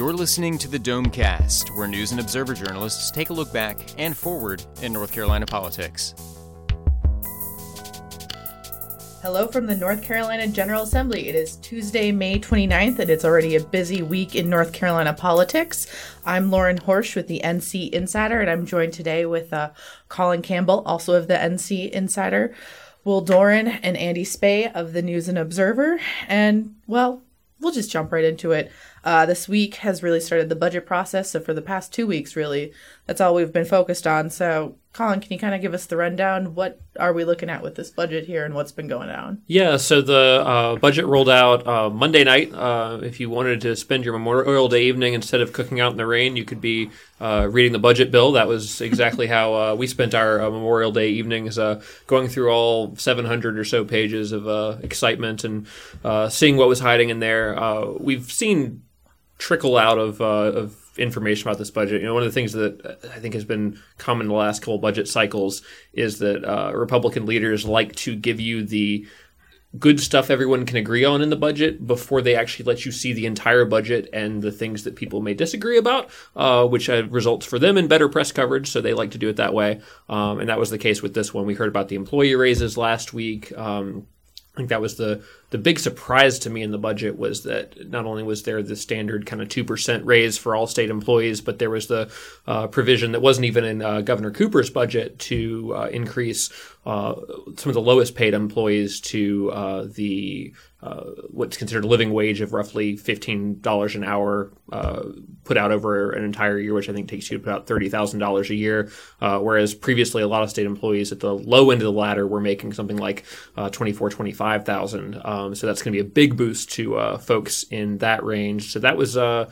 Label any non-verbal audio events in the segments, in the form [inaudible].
You're listening to the Domecast, where news and observer journalists take a look back and forward in North Carolina politics. Hello from the North Carolina General Assembly. It is Tuesday, May 29th, and it's already a busy week in North Carolina politics. I'm Lauren Horsch with the NC Insider, and I'm joined today with uh, Colin Campbell, also of the NC Insider, Will Doran, and Andy Specht of the News and Observer. And, well, we'll just jump right into it. Uh, this week has really started the budget process. So for the past two weeks, really, that's all we've been focused on. So, Colin, can you kind of give us the rundown? What are we looking at with this budget here, and what's been going on? Yeah, so the uh, budget rolled out uh, Monday night. Uh, if you wanted to spend your Memorial Day evening instead of cooking out in the rain, you could be uh, reading the budget bill. That was exactly how uh, we spent our Memorial Day evenings, going through all 700 or so pages of excitement and seeing what was hiding in there. we've seen trickle out of, uh, of information about this budget. You know, one of the things that I think has been common in the last couple budget cycles is that uh, Republican leaders like to give you the good stuff everyone can agree on in the budget before they actually let you see the entire budget and the things that people may disagree about, uh, which uh, results for them in better press coverage. So they like to do it that way. Um, and that was the case with this one. We heard about the employee raises last week. Um, I think that was the the big surprise to me in the budget was that not only was there the standard kind of two percent raise for all state employees, but there was the uh, provision that wasn't even in uh, Governor Cooper's budget to uh, increase uh, some of the lowest paid employees to uh, the uh, what's considered a living wage of roughly fifteen dollars an hour, put out over an entire year, which I think takes you to about thirty thousand dollars a year. Whereas previously, a lot of state employees at the low end of the ladder were making something like uh, twenty four, twenty five thousand. Um, so that's going to be a big boost to uh, folks in that range. So that was a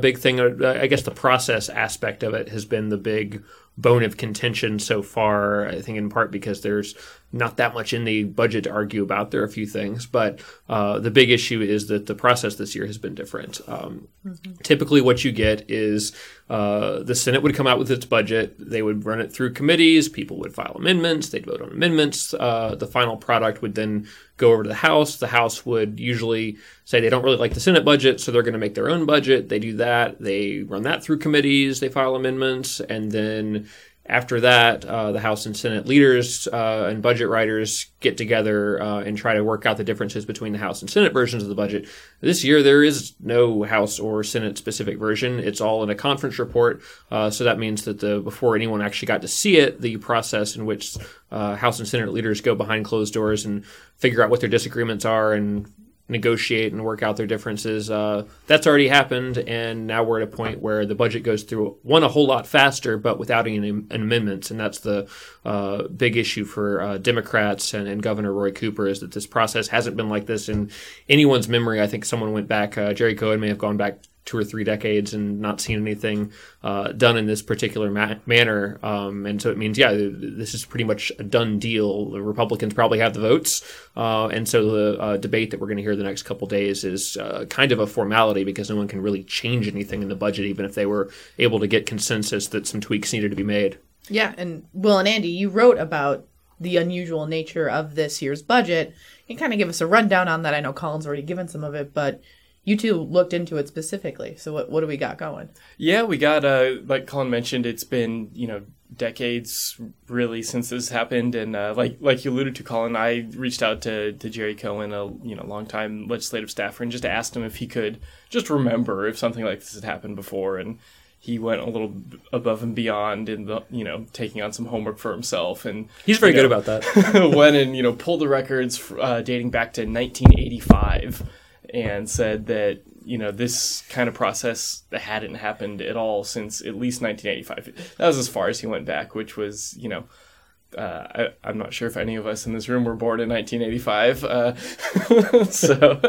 big thing. I guess the process aspect of it has been the big bone of contention so far. I think in part because there's not that much in the budget to argue about. There are a few things, but uh, the big issue is that the process this year has been different. Um, mm-hmm. Typically, what you get is uh, the Senate would come out with its budget. They would run it through committees. People would file amendments. They'd vote on amendments. Uh, the final product would then go over to the House. The House would usually say they don't really like the Senate budget, so they're going to make their own budget. They do that. They run that through committees. They file amendments, and then after that, uh, the House and Senate leaders uh, and budget writers get together uh, and try to work out the differences between the House and Senate versions of the budget. This year, there is no House or Senate specific version. It's all in a conference report. Uh, so that means that the before anyone actually got to see it, the process in which uh, House and Senate leaders go behind closed doors and figure out what their disagreements are and negotiate and work out their differences. Uh, that's already happened, and now we're at a point where the budget goes through one a whole lot faster, but without any, amendments, and that's the uh, big issue for uh, Democrats and, and, Governor Roy Cooper is that this process hasn't been like this in anyone's memory. I think someone went back. Uh, Gerry Cohen may have gone back two or three decades and not seen anything uh, done in this particular ma- manner. Um, and so it means, yeah, this is pretty much a done deal. The Republicans probably have the votes. Uh, and so the uh, debate that we're going to hear the next couple days is uh, kind of a formality because no one can really change anything in the budget, even if they were able to get consensus that some tweaks needed to be made. Yeah. And Will and Andy, you wrote about the unusual nature of this year's budget. You can kind of give us a rundown on that. I know Colin's already given some of it, but you two looked into it specifically. So what what do we got going? Yeah, we got uh like Colin mentioned, it's been you know decades really since this happened, and uh, like like you alluded to, Colin, I reached out to to Gerry Cohen, a you know longtime legislative staffer, and just asked him if he could just remember if something like this had happened before, and he went a little above and beyond in the you know taking on some homework for himself. And he's very good know, about that. [laughs] went and you know pulled the records uh, dating back to 1985 and said that you know this kind of process hadn't happened at all since at least 1985. That was as far as he went back, which was you know. Uh, I, am not sure if any of us in this room were born in 1985, uh, [laughs] so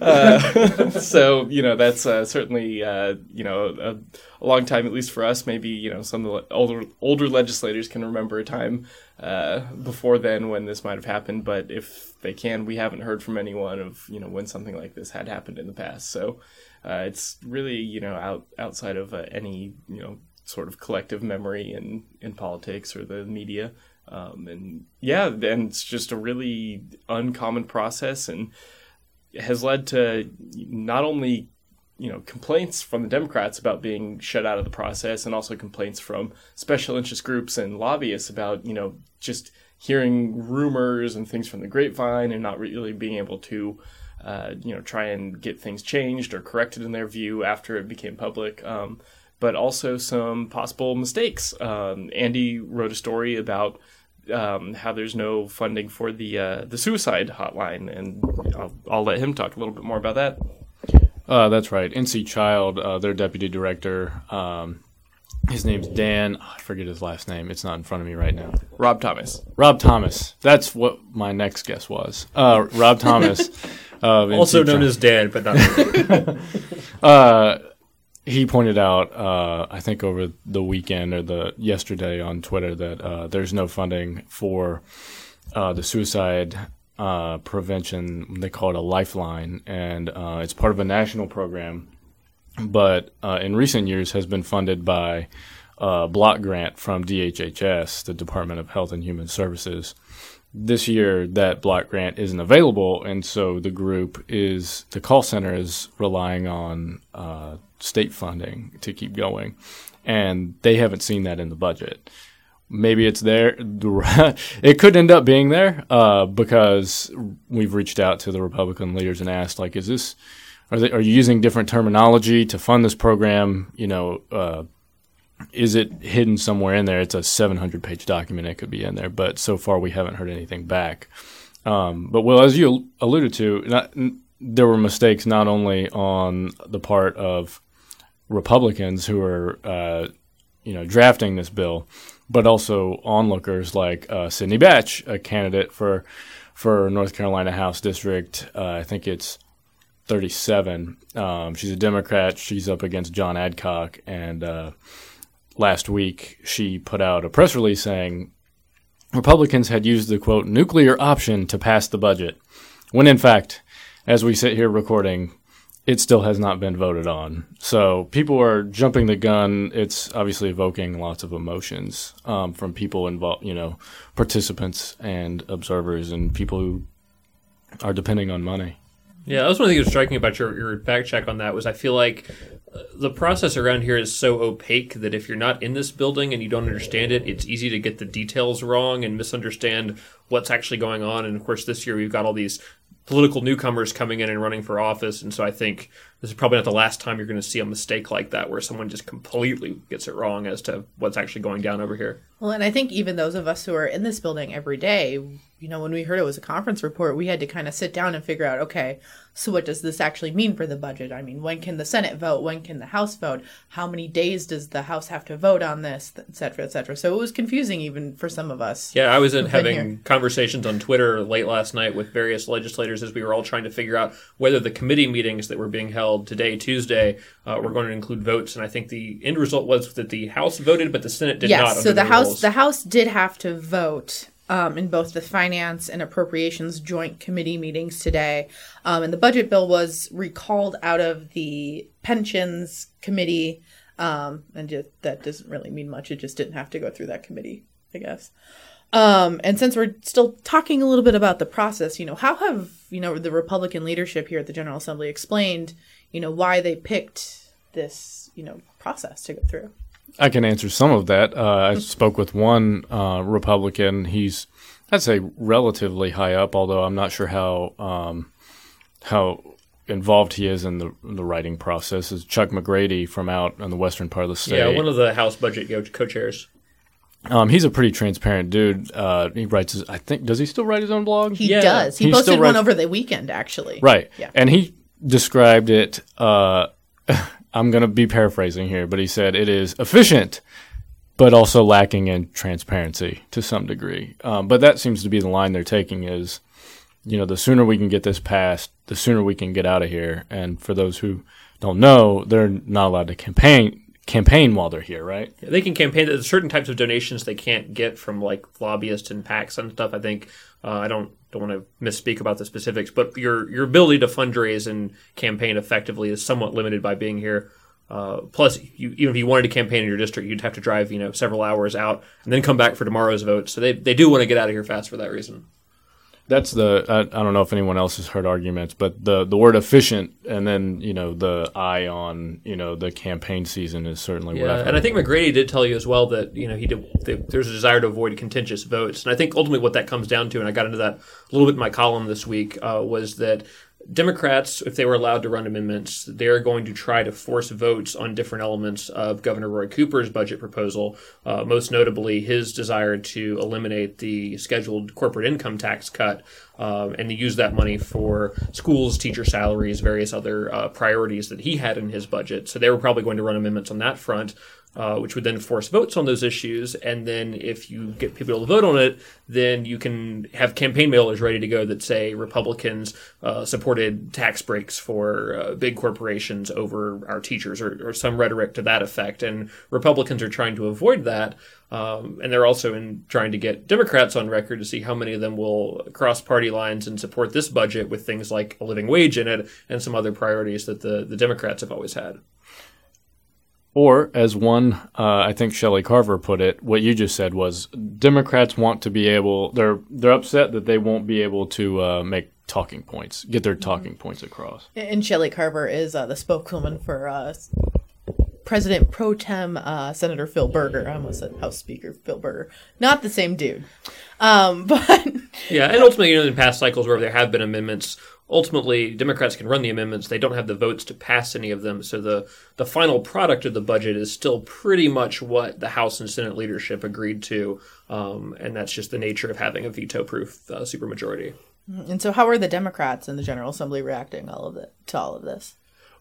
uh, [laughs] so you know that's uh, certainly uh, you know a, a, long time, at least for us. Maybe you know some of the older older legislators can remember a time uh, before then when this might have happened, but if they can, we haven't heard from anyone of you know when something like this had happened in the past. So uh, it's really you know out outside of uh, any you know sort of collective memory in in politics or the media. Um, and yeah, and it's just a really uncommon process and has led to not only you know complaints from the Democrats about being shut out of the process, and also complaints from special interest groups and lobbyists about you know just hearing rumors and things from the grapevine and not really being able to uh, you know try and get things changed or corrected in their view after it became public. Um, but also some possible mistakes. Um, Andy wrote a story about um, how there's no funding for the uh, the suicide hotline, and I'll, I'll let him talk a little bit more about that. Uh, that's right. NC Child, uh, their deputy director. Um, his name's Dan. Oh, I forget his last name. It's not in front of me right now. Rob Thomas. Rob Thomas. That's what my next guess was. Uh, Rob Thomas. [laughs] of Also known as Dan, but not. [laughs] He pointed out, uh, I think over the weekend or the yesterday on Twitter that uh, there's no funding for uh, the suicide uh, prevention. They call it a lifeline, and uh, it's part of a national program. But uh, in recent years, has been funded by a block grant from DHHS, the Department of Health and Human Services this year that block grant isn't available, and so the group is the call center is relying on uh, state funding to keep going, and they haven't seen that in the budget. Maybe it's there. [laughs] It could end up being there uh, because we've reached out to the Republican leaders and asked, like, is this are they are you using different terminology to fund this program? You know. Uh, is it hidden somewhere in there? It's a 700 page document. It could be in there, but so far we haven't heard anything back. Um, but well, as you alluded to, not, there were mistakes not only on the part of Republicans who are, uh, you know, drafting this bill, but also onlookers like uh, Sydney Batch, a candidate for for North Carolina House District. Uh, I think it's 37. Um, she's a Democrat. She's up against John Adcock, and uh, last week she put out a press release saying Republicans had used the quote nuclear option to pass the budget, when in fact, as we sit here recording, it still has not been voted on. So people are jumping the gun. It's obviously evoking lots of emotions um, from people involved, you know, participants and observers and people who are depending on money. Yeah, that was one thing that was striking about your, your fact check on that was I feel like the process around here is so opaque that if you're not in this building and you don't understand it, it's easy to get the details wrong and misunderstand what's actually going on. And of course, this year we've got all these political newcomers coming in and running for office, and so I think this is probably not the last time you're going to see a mistake like that where someone just completely gets it wrong as to what's actually going down over here. Well, and I think even those of us who are in this building every day, you know, when we heard it was a conference report, we had to kind of sit down and figure out, okay, so what does this actually mean for the budget? I mean, when can the Senate vote? When can the House vote? How many days does the House have to vote on this, et cetera, et cetera? So it was confusing even for some of us. Yeah, I was in having here. conversations on Twitter late last night with various legislators as we were all trying to figure out whether the committee meetings that were being held today, Tuesday, uh, were going to include votes. And I think the end result was that the House voted, but the Senate did not. yes, so the House rules. the House did have to vote um, in both the Finance and Appropriations Joint Committee meetings today, um, and the budget bill was recalled out of the Pensions Committee, um, and just, that doesn't really mean much. It just didn't have to go through that committee, I guess. Um, and since we're still talking a little bit about the process, you know, how have you know the Republican leadership here at the General Assembly explained, you know, why they picked this, you know, process to go through? I can answer some of that. Uh, I spoke with one uh, Republican. He's, I'd say, relatively high up, although I'm not sure how um, how involved he is in the in the writing process. Is Chuck McGrady from out in the western part of the state? yeah, one of the House budget co- co-chairs. um, he's a pretty transparent dude. Uh, he writes. His, I think. Does he still write his own blog? He Yeah. does. He, He posted still one writes- over the weekend, actually. Right. Yeah. And he described it, uh, [laughs] I'm going to be paraphrasing here, but he said it is efficient, but also lacking in transparency to some degree. Um, but that seems to be the line they're taking is, you know, the sooner we can get this passed, the sooner we can get out of here. And for those who don't know, they're not allowed to campaign campaign while they're here, right? Yeah, they can campaign. There's certain types of donations they can't get from like lobbyists and PACs and stuff. I think uh, I don't don't want to misspeak about the specifics, but your your ability to fundraise and campaign effectively is somewhat limited by being here. Uh, plus, you, even if you wanted to campaign in your district, you'd have to drive you know several hours out and then come back for tomorrow's vote. So they they do want to get out of here fast for that reason. That's the I, I don't know if anyone else has heard arguments, but the the word efficient and then you know the eye on you know the campaign season is certainly Yeah, and I think McGrady did tell you as well that you know he did. th- There's a desire to avoid contentious votes, and I think ultimately what that comes down to, and I got into that a little bit in my column this week, uh, was that Democrats, if they were allowed to run amendments, they're going to try to force votes on different elements of Governor Roy Cooper's budget proposal. Uh, most notably, his desire to eliminate the scheduled corporate income tax cut um, and to use that money for schools, teacher salaries, various other uh, priorities that he had in his budget. So they were probably going to run amendments on that front. Uh, which would then force votes on those issues. And then if you get people to vote on it, then you can have campaign mailers ready to go that say Republicans uh, supported tax breaks for uh, big corporations over our teachers or, or some rhetoric to that effect. And Republicans are trying to avoid that. Um, and they're also in trying to get Democrats on record to see how many of them will cross party lines and support this budget with things like a living wage in it and some other priorities that the, the Democrats have always had. Or, as one, uh, I think Shelley Carver put it, what you just said was Democrats want to be able. They're they're upset that they won't be able to uh, make talking points, get their talking points across. And Shelley Carver is uh, the spokeswoman for uh, President pro tem uh, Senator Phil Berger. I almost said House Speaker Phil Berger. Not the same dude. Um, [laughs] but Yeah, and ultimately, you know, in past cycles where there have been amendments, ultimately Democrats can run the amendments. They don't have the votes to pass any of them, so the the final product of the budget is still pretty much what the House and Senate leadership agreed to, um, and that's just the nature of having a veto-proof uh, supermajority. and so, how are the Democrats in the General Assembly reacting all of it to all of this?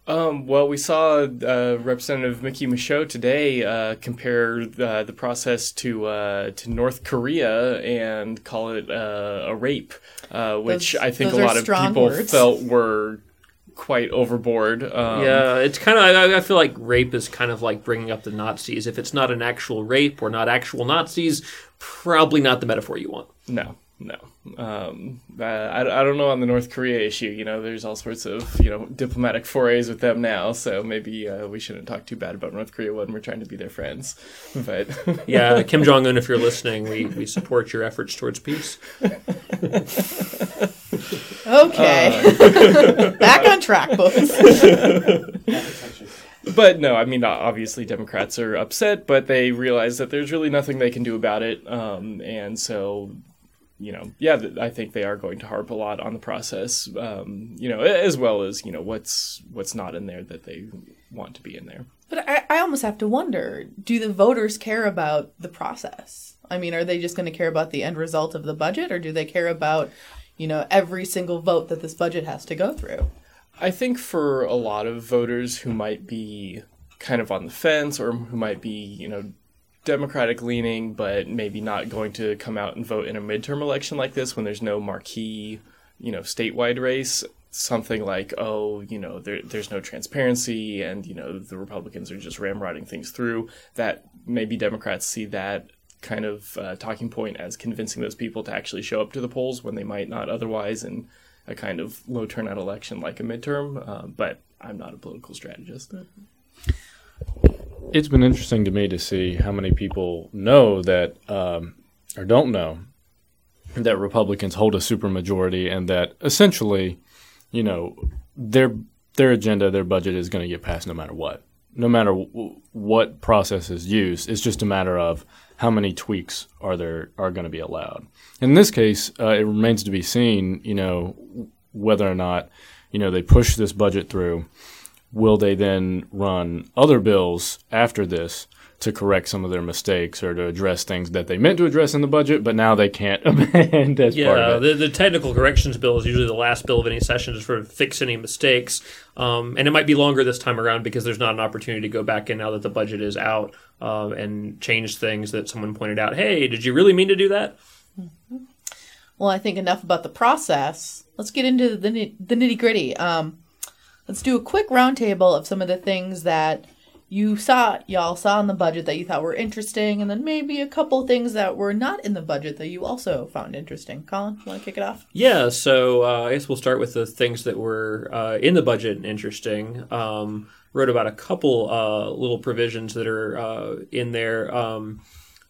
Um, well, we saw uh, Representative Mickey Michaux today uh, compare uh, the process to uh, to North Korea and call it uh, a rape, uh, which Those- I think a lot of people words. felt were quite overboard. Um, yeah, it's kind of. I, I feel like rape is kind of like bringing up the Nazis. If it's not an actual rape or not actual Nazis, probably not the metaphor you want. No, no. Um, uh, I, I don't know on the North Korea issue. You know, there's all sorts of you know diplomatic forays with them now. So maybe uh, we shouldn't talk too bad about North Korea when we're trying to be their friends. [laughs] But [laughs] Yeah, Kim Jong Un, if you're listening, we, we support your efforts towards peace. Okay, [laughs] back on track, folks. but no, I mean obviously Democrats are upset, but they realize that there's really nothing they can do about it. Um, and so you know, yeah, I think they are going to harp a lot on the process, um, you know, as well as you know what's what's not in there that they want to be in there. But I, I almost have to wonder: Do the voters care about the process? I mean, are they just going to care about the end result of the budget, or do they care about, you know, every single vote that this budget has to go through? I think for a lot of voters who might be kind of on the fence or who might be, you know, Democratic leaning, but maybe not going to come out and vote in a midterm election like this when there's no marquee, you know, statewide race. Something like, oh, you know, there, there's no transparency, and you know the Republicans are just ramrodding things through. That maybe Democrats see that kind of uh, talking point as convincing those people to actually show up to the polls when they might not otherwise, in a kind of low turnout election like a midterm. Uh, but I'm not a political strategist. It's been interesting to me to see how many people know that um, or don't know that Republicans hold a supermajority and that essentially, you know, their their agenda, their budget is going to get passed no matter what. No matter w- what process is used, it's just a matter of how many tweaks are there are going to be allowed. In this case, uh, it remains to be seen, you know, whether or not, you know, they push this budget through will they then run other bills after this to correct some of their mistakes or to address things that they meant to address in the budget, but now they can't [laughs] amend as part Yeah, of it? the, the technical corrections bill is usually the last bill of any session to sort of fix any mistakes. Um, and it might be longer this time around because there's not an opportunity to go back in now that the budget is out um, and change things that someone pointed out. Hey, did you really mean to do that? Well, I think enough about the process. Let's get into the the nitty gritty. Um, let's do a quick roundtable of some of the things that you saw, y'all saw in the budget that you thought were interesting, and then maybe a couple things that were not in the budget that you also found interesting. Colin, you want to kick it off? Yeah, so uh, I guess we'll start with the things that were uh, in the budget and interesting. Um, wrote about a couple uh, little provisions that are uh, in there. Um,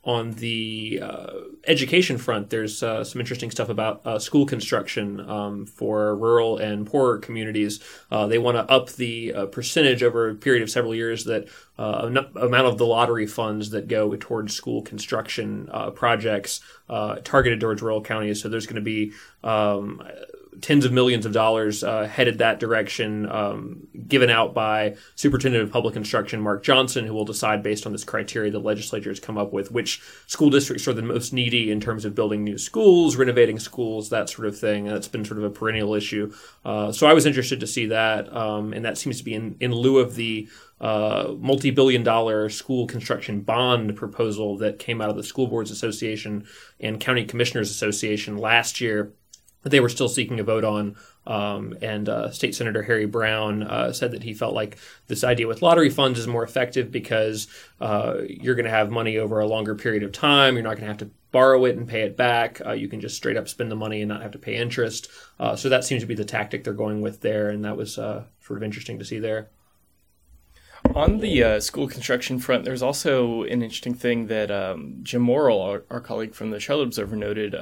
on the uh, education front, there's uh, some interesting stuff about uh, school construction um, for rural and poorer communities. Uh, they want to up the uh, percentage over a period of several years that uh, amount of the lottery funds that go towards school construction projects targeted towards rural counties. So there's going to be um, tens of millions of dollars uh, headed that direction, um, given out by Superintendent of Public Instruction Mark Johnson, who will decide based on this criteria the legislature has come up with which school districts are the most needy in terms of building new schools, renovating schools, that sort of thing. That's been sort of a perennial issue. Uh, so I was interested to see that, um, and that seems to be in, in lieu of the uh, multi-billion dollar school construction bond proposal that came out of the School Boards Association and County Commissioners Association last year that they were still seeking a vote on. Um, and uh, State Senator Harry Brown uh, said that he felt like this idea with lottery funds is more effective because uh, you're going to have money over a longer period of time. You're not going to have to borrow it and pay it back. Uh, you can just straight up spend the money and not have to pay interest. Uh, so that seems to be the tactic they're going with there, and that was uh, sort of interesting to see there. On the school construction front, there's also an interesting thing that um, Jim Morrill, our, our, colleague from the Charlotte Observer, noted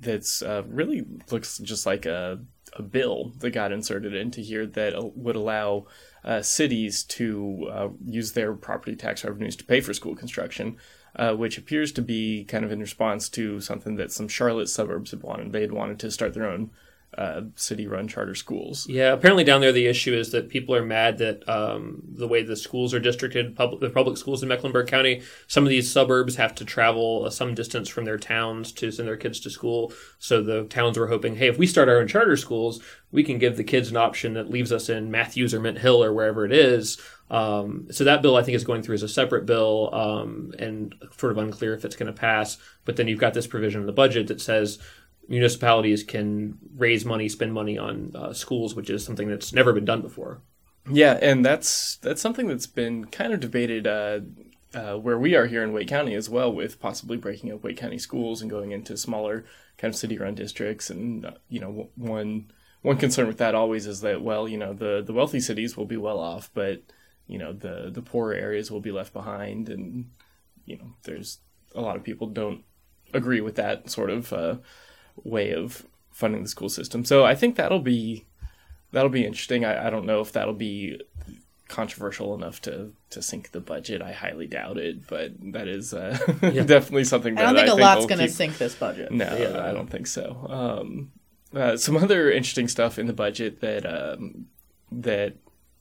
that's uh, really looks just like a, a bill that got inserted into here that uh, would allow uh, cities to uh, use their property tax revenues to pay for school construction, uh, which appears to be kind of in response to something that some Charlotte suburbs had wanted. They had wanted to start their own uh, city-run charter schools. Yeah, apparently down there the issue is that people are mad that um, the way the schools are districted, public, the public schools in Mecklenburg County, some of these suburbs have to travel uh, some distance from their towns to send their kids to school. So the towns were hoping, hey, if we start our own charter schools, we can give the kids an option that leaves us in Matthews or Mint Hill or wherever it is. Um, so that bill, I think, is going through as a separate bill, um, and sort of unclear if it's going to pass. But then you've got this provision in the budget that says municipalities can raise money, spend money on uh, schools, which is something that's never been done before. Yeah, and that's that's something that's been kind of debated uh, uh, where we are here in Wake County as well, with possibly breaking up Wake County schools and going into smaller kind of city-run districts. And you know, one one concern with that always is that well, you know, the the wealthy cities will be well off, but you know, the the poorer areas will be left behind, and you know, there's a lot of people don't agree with that sort of uh, way of funding the school system. So I think that'll be that'll be interesting. I, I don't know if that'll be controversial enough to to sink the budget. I highly doubt it, but that is uh, [laughs] yeah. definitely something that I don't think I a think lot's going to sink this budget. No, yeah. I don't think so. Um, uh, some other interesting stuff in the budget that um, that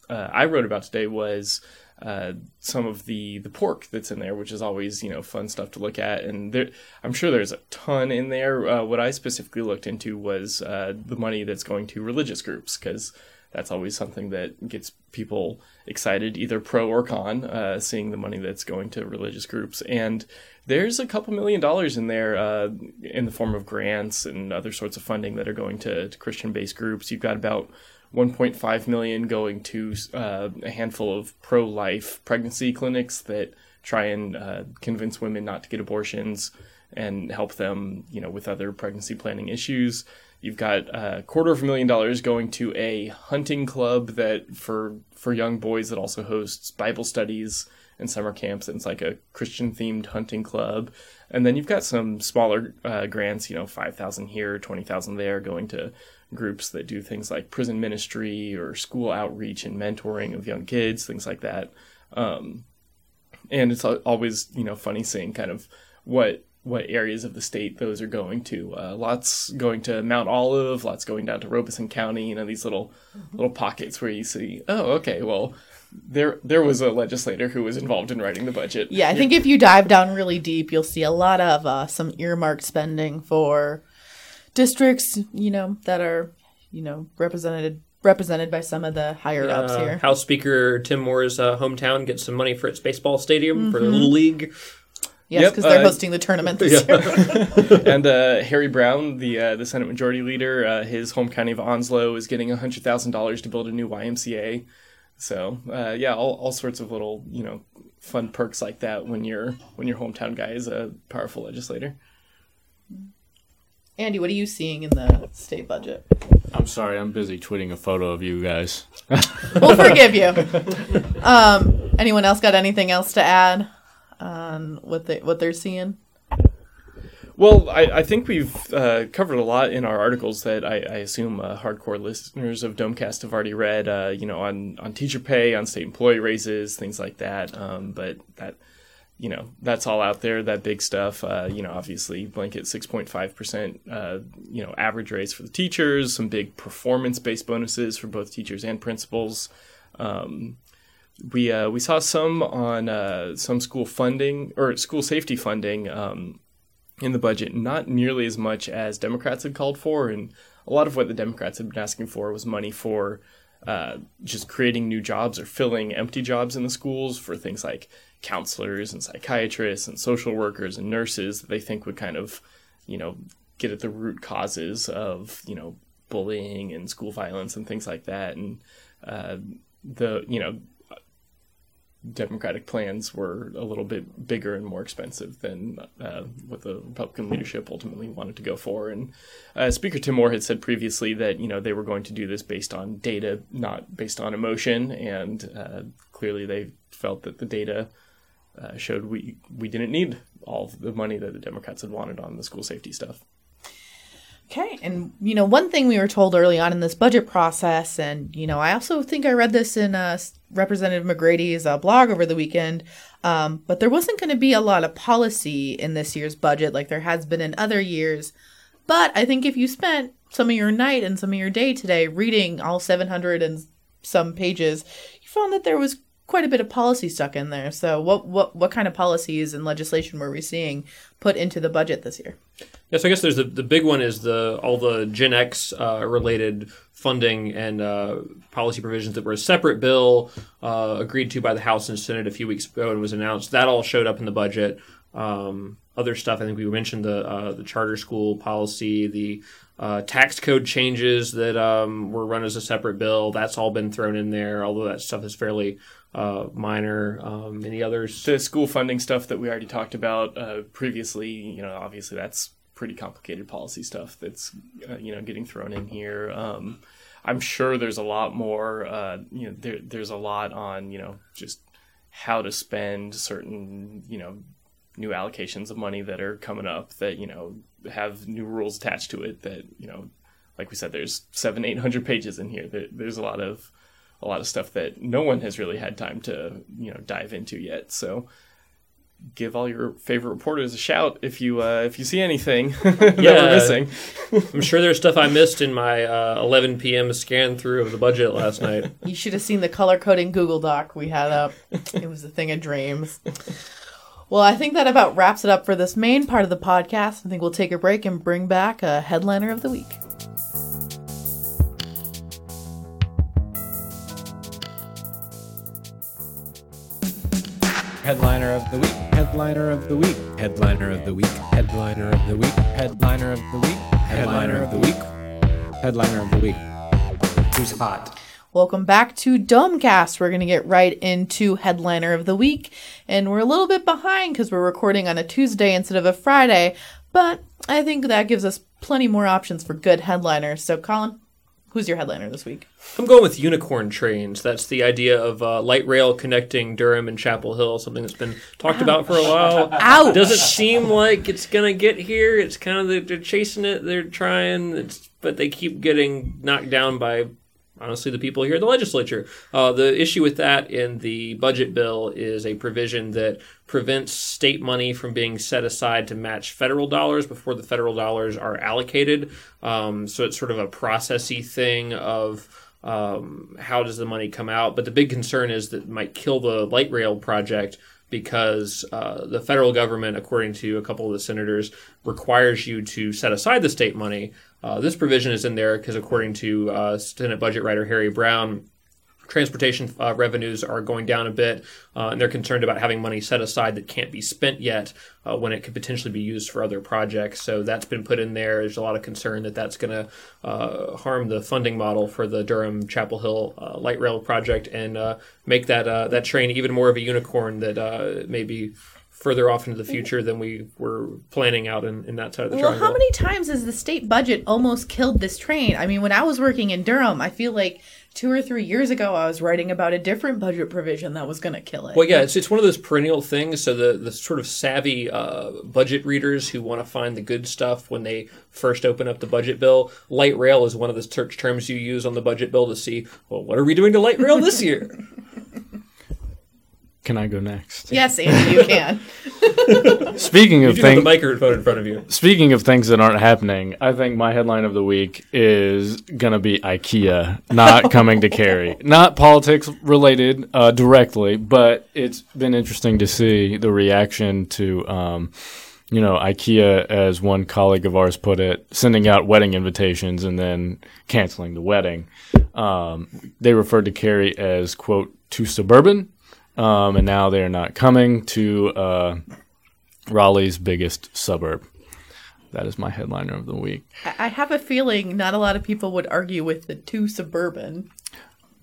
uh, I wrote about today was uh, some of the the pork that's in there, which is always you know fun stuff to look at. And there, I'm sure there's a ton in there. Uh, what I specifically looked into was uh, the money that's going to religious groups because that's always something that gets people excited, either pro or con, uh, seeing the money that's going to religious groups. And there's a couple million dollars in there uh, in the form of grants and other sorts of funding that are going to, to Christian-based groups. You've got about 1.5 million going to uh, a handful of pro-life pregnancy clinics that try and uh, convince women not to get abortions and help them, you know, with other pregnancy planning issues. You've got a quarter of a million dollars going to a hunting club that for for young boys that also hosts Bible studies and summer camps. And it's like a Christian themed hunting club. And then you've got some smaller uh, grants, you know, five thousand here, twenty thousand there, going to groups that do things like prison ministry or school outreach and mentoring of young kids, things like that. Um, and it's always you know funny seeing kind of what what areas of the state those are going to. Uh, lots going to Mount Olive, lots going down to Robeson County. You know these little mm-hmm. little pockets where you see, oh, okay, well. There, there was a legislator who was involved in writing the budget. Yeah, I think if you dive down really deep, you'll see a lot of uh, some earmarked spending for districts, you know, that are, you know, represented represented by some of the higher ups here. House Speaker Tim Moore's uh, hometown gets some money for its baseball stadium mm-hmm. for the Little League. Yes, because yep, they're uh, hosting the tournament [laughs] this yeah. year. [laughs] and uh, Harry Brown, the uh, the Senate Majority Leader, uh, his home county of Onslow is getting hundred thousand dollars to build a new YMCA. So uh, yeah, all, all sorts of little you know fun perks like that when your when your hometown guy is a powerful legislator. Andy, what are you seeing in the state budget? I'm sorry, I'm busy tweeting a photo of you guys. [laughs] we'll forgive you. Um, anyone else got anything else to add? On what they what they're seeing? Well, I, I think we've uh, covered a lot in our articles that I, I assume uh, hardcore listeners of Domecast have already read. Uh, you know, on on teacher pay, on state employee raises, things like that. Um, but that, you know, that's all out there. That big stuff. Uh, you know, obviously, blanket six point five percent. uh, You know, average raise for the teachers. Some big performance based bonuses for both teachers and principals. Um, we uh, we saw some on uh, some school funding or school safety funding. Um, in the budget, not nearly as much as Democrats had called for. And a lot of what the Democrats had been asking for was money for uh, just creating new jobs or filling empty jobs in the schools for things like counselors and psychiatrists and social workers and nurses that they think would kind of, you know, get at the root causes of, you know, bullying and school violence and things like that. And uh, the, you know, Democratic plans were a little bit bigger and more expensive than uh, what the Republican leadership ultimately wanted to go for. And uh, Speaker Tim Moore had said previously that you know they were going to do this based on data, not based on emotion. And uh, clearly, they felt that the data uh, showed we we didn't need all the money that the Democrats had wanted on the school safety stuff. Okay. And, you know, one thing we were told early on in this budget process, and, you know, I also think I read this in uh, Representative McGrady's uh, blog over the weekend, um, but there wasn't going to be a lot of policy in this year's budget like there has been in other years. But I think if you spent some of your night and some of your day today reading all 700 and some pages, you found that there was quite a bit of policy stuck in there. So, what what what kind of policies and legislation were we seeing put into the budget this year? Yes, I guess there's the, the big one is the all the GenX uh, related funding and uh, policy provisions that were a separate bill uh, agreed to by the House and Senate a few weeks ago and was announced. That all showed up in the budget. Um, other stuff, I think we mentioned the uh, the charter school policy, the uh, tax code changes that um, were run as a separate bill. That's all been thrown in there, although that stuff is fairly uh, minor. Um, any others? The school funding stuff that we already talked about uh, previously, you know, obviously that's pretty complicated policy stuff that's, uh, you know, getting thrown in here. Um, I'm sure there's a lot more, uh, you know, there, there's a lot on, you know, just how to spend certain, you know, new allocations of money that are coming up that, you know, have new rules attached to it that, you know, like we said, there's seven, eight hundred pages in here. There, there's a lot of a lot of stuff that no one has really had time to you know dive into yet. So give all your favorite reporters a shout if you uh, if you see anything [laughs] that Yeah. we're missing. I'm sure there's stuff I missed in my uh, 11 p.m. scan through of the budget last night. You should have seen the color coding Google Doc we had up. it was a thing of dreams. Well, I think that about wraps it up for this main part of the podcast. I think we'll take a break and bring back a headliner of the week. Headliner of the week. Headliner of the week. Headliner of the week. Headliner of the week. Headliner of the week. Headliner of the week. Headliner of the week. Who's hot? Welcome back to Domecast. We're going to get right into headliner of the week, and we're a little bit behind because we're recording on a Tuesday instead of a Friday, but I think that gives us plenty more options for good headliners. So, Colin, who's your headliner this week? I'm going with unicorn trains. That's the idea of uh, light rail connecting Durham and Chapel Hill, something that's been talked about for a while. [laughs] Ouch! Doesn't seem like it's gonna get here. It's kind of they're, they're chasing it. They're trying, it's, but they keep getting knocked down by honestly the people here in the legislature. Uh, the issue with that in the budget bill is a provision that prevents state money from being set aside to match federal dollars before the federal dollars are allocated. Um, so it's sort of a processy thing of um, how does the money come out. But the big concern is that it might kill the light rail project because uh, the federal government, according to a couple of the senators, requires you to set aside the state money. Uh, this provision is in there because, according to uh, Senate budget writer Harry Brown, transportation uh, revenues are going down a bit, uh, and they're concerned about having money set aside that can't be spent yet uh, when it could potentially be used for other projects. So that's been put in there. There's a lot of concern that that's going to uh, harm the funding model for the Durham Chapel Hill uh, light rail project and uh, make that uh, that train even more of a unicorn that maybe further off into the future than we were planning out in, in that side of the Well, triangle. how many times has the state budget almost killed this train? I mean, when I was working in Durham, I feel like two or three years ago, I was writing about a different budget provision that was going to kill it. Well, yeah, it's, it's one of those perennial things. So the, the sort of savvy uh, budget readers who want to find the good stuff when they first open up the budget bill, light rail is one of the search terms you use on the budget bill to see, well, what are we doing to light rail this year? [laughs] Can I go next? Yes, Andy, you can. [laughs] Speaking you of do the things, microphone in front of you. speaking of things that aren't happening, I think my headline of the week is gonna be IKEA not [laughs] coming to Cary. Not politics related uh, directly, but it's been interesting to see the reaction to. Um, you know, IKEA, as one colleague of ours put it, sending out wedding invitations and then canceling the wedding. Um, they referred to Cary as, quote, too suburban. Um, and now they're not coming to uh, Raleigh's biggest suburb. That is my headliner of the week. I I have a feeling not a lot of people would argue with the too suburban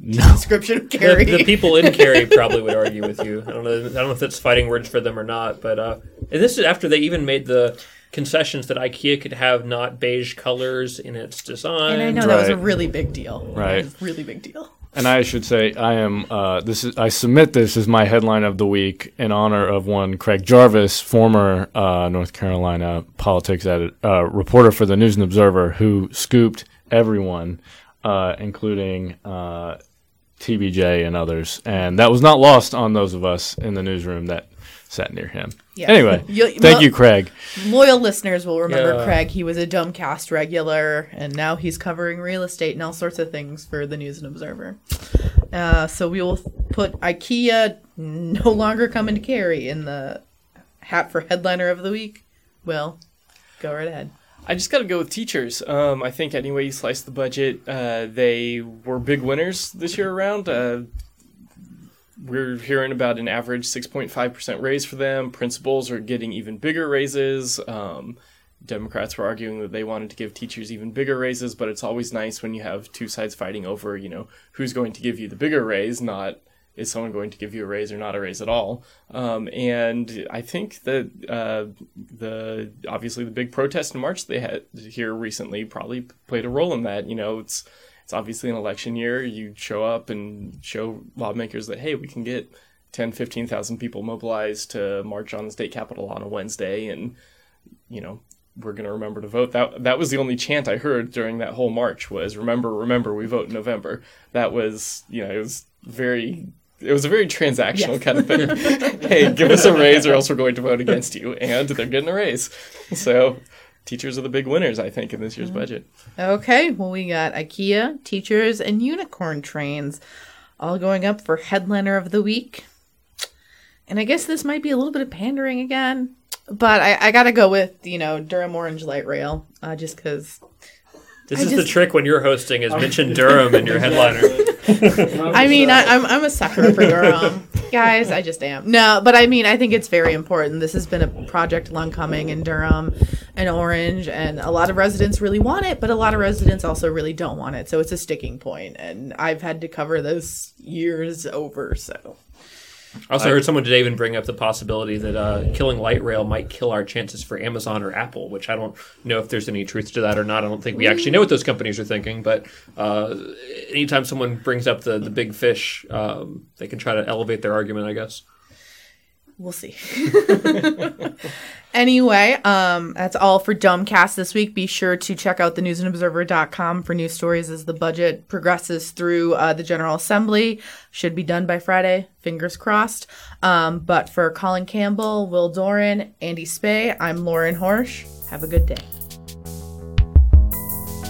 No. [laughs] description of The, Cary. the people in Cary [laughs] probably would argue with you. I don't know. I don't know if that's fighting words for them or not. But uh, and this is after they even made the concessions that IKEA could have not beige colors in its design. and I know that was a really big deal. Right. A really big deal. And I should say I am. Uh, this is. I submit this as my headline of the week in honor of one Craig Jarvis, former uh, North Carolina politics edit, uh, reporter for the News and Observer, who scooped everyone, uh, including uh, TBJ and others, and that was not lost on those of us in the newsroom that sat near him. Yeah. Anyway, [laughs] You- thank well- you, Craig. Loyal listeners will remember Yeah. Craig. He was a Domecast regular, and now he's covering real estate and all sorts of things for the News and Observer. Uh, so we will put IKEA no longer coming to Cary in the hat for headliner of the week. Will, go right ahead. I just got to go with teachers. Um, I think any way you slice the budget, uh, they were big winners this year around. Uh, we're hearing about an average 6.5% raise for them. Principals are getting even bigger raises. Um, Democrats were arguing that they wanted to give teachers even bigger raises, but it's always nice when you have two sides fighting over, you know, who's going to give you the bigger raise, not is someone going to give you a raise or not a raise at all. Um, and I think that uh, the obviously the big protest in March they had here recently probably played a role in that. You know, it's it's obviously an election year. You show up and show lawmakers that hey, we can get 10, 15,000 people mobilized to march on the state capitol on a Wednesday, and you know we're going to remember to vote. That that was the only chant I heard during that whole march was remember, remember, we vote in November. That was you know it was very. It was a very transactional Yes. kind of thing. [laughs] hey, give us a raise or else we're going to vote against you. And they're getting a raise. So teachers are the big winners, I think, in this year's budget. Okay, well, we got IKEA, teachers, and unicorn trains all going up for headliner of the week. And I guess this might be a little bit of pandering again, but I, I gotta go with, you know, Durham Orange Light Rail, uh, just because. This I is the trick when you're hosting is oh. mention Durham in your [laughs] headliner. I mean, I, I'm, I'm a sucker for [laughs] Durham. Guys, I just am. No, but I mean, I think it's very important. This has been a project long coming in Durham and Orange, and a lot of residents really want it, but a lot of residents also really don't want it. So it's a sticking point, and I've had to cover those years over. So I also heard someone today even bring up the possibility that uh, killing light rail might kill our chances for Amazon or Apple, which I don't know if there's any truth to that or not. I don't think we actually know what those companies are thinking. But uh, anytime someone brings up the, the big fish, um, they can try to elevate their argument, I guess. We'll see. [laughs] anyway, um, that's all for Domecast this week. Be sure to check out the newsandobserver.com for news stories as the budget progresses through uh, the General Assembly. Should be done by Friday, fingers crossed. Um, but for Colin Campbell, Will Doran, Andy Specht, I'm Lauren Horsch. Have a good day.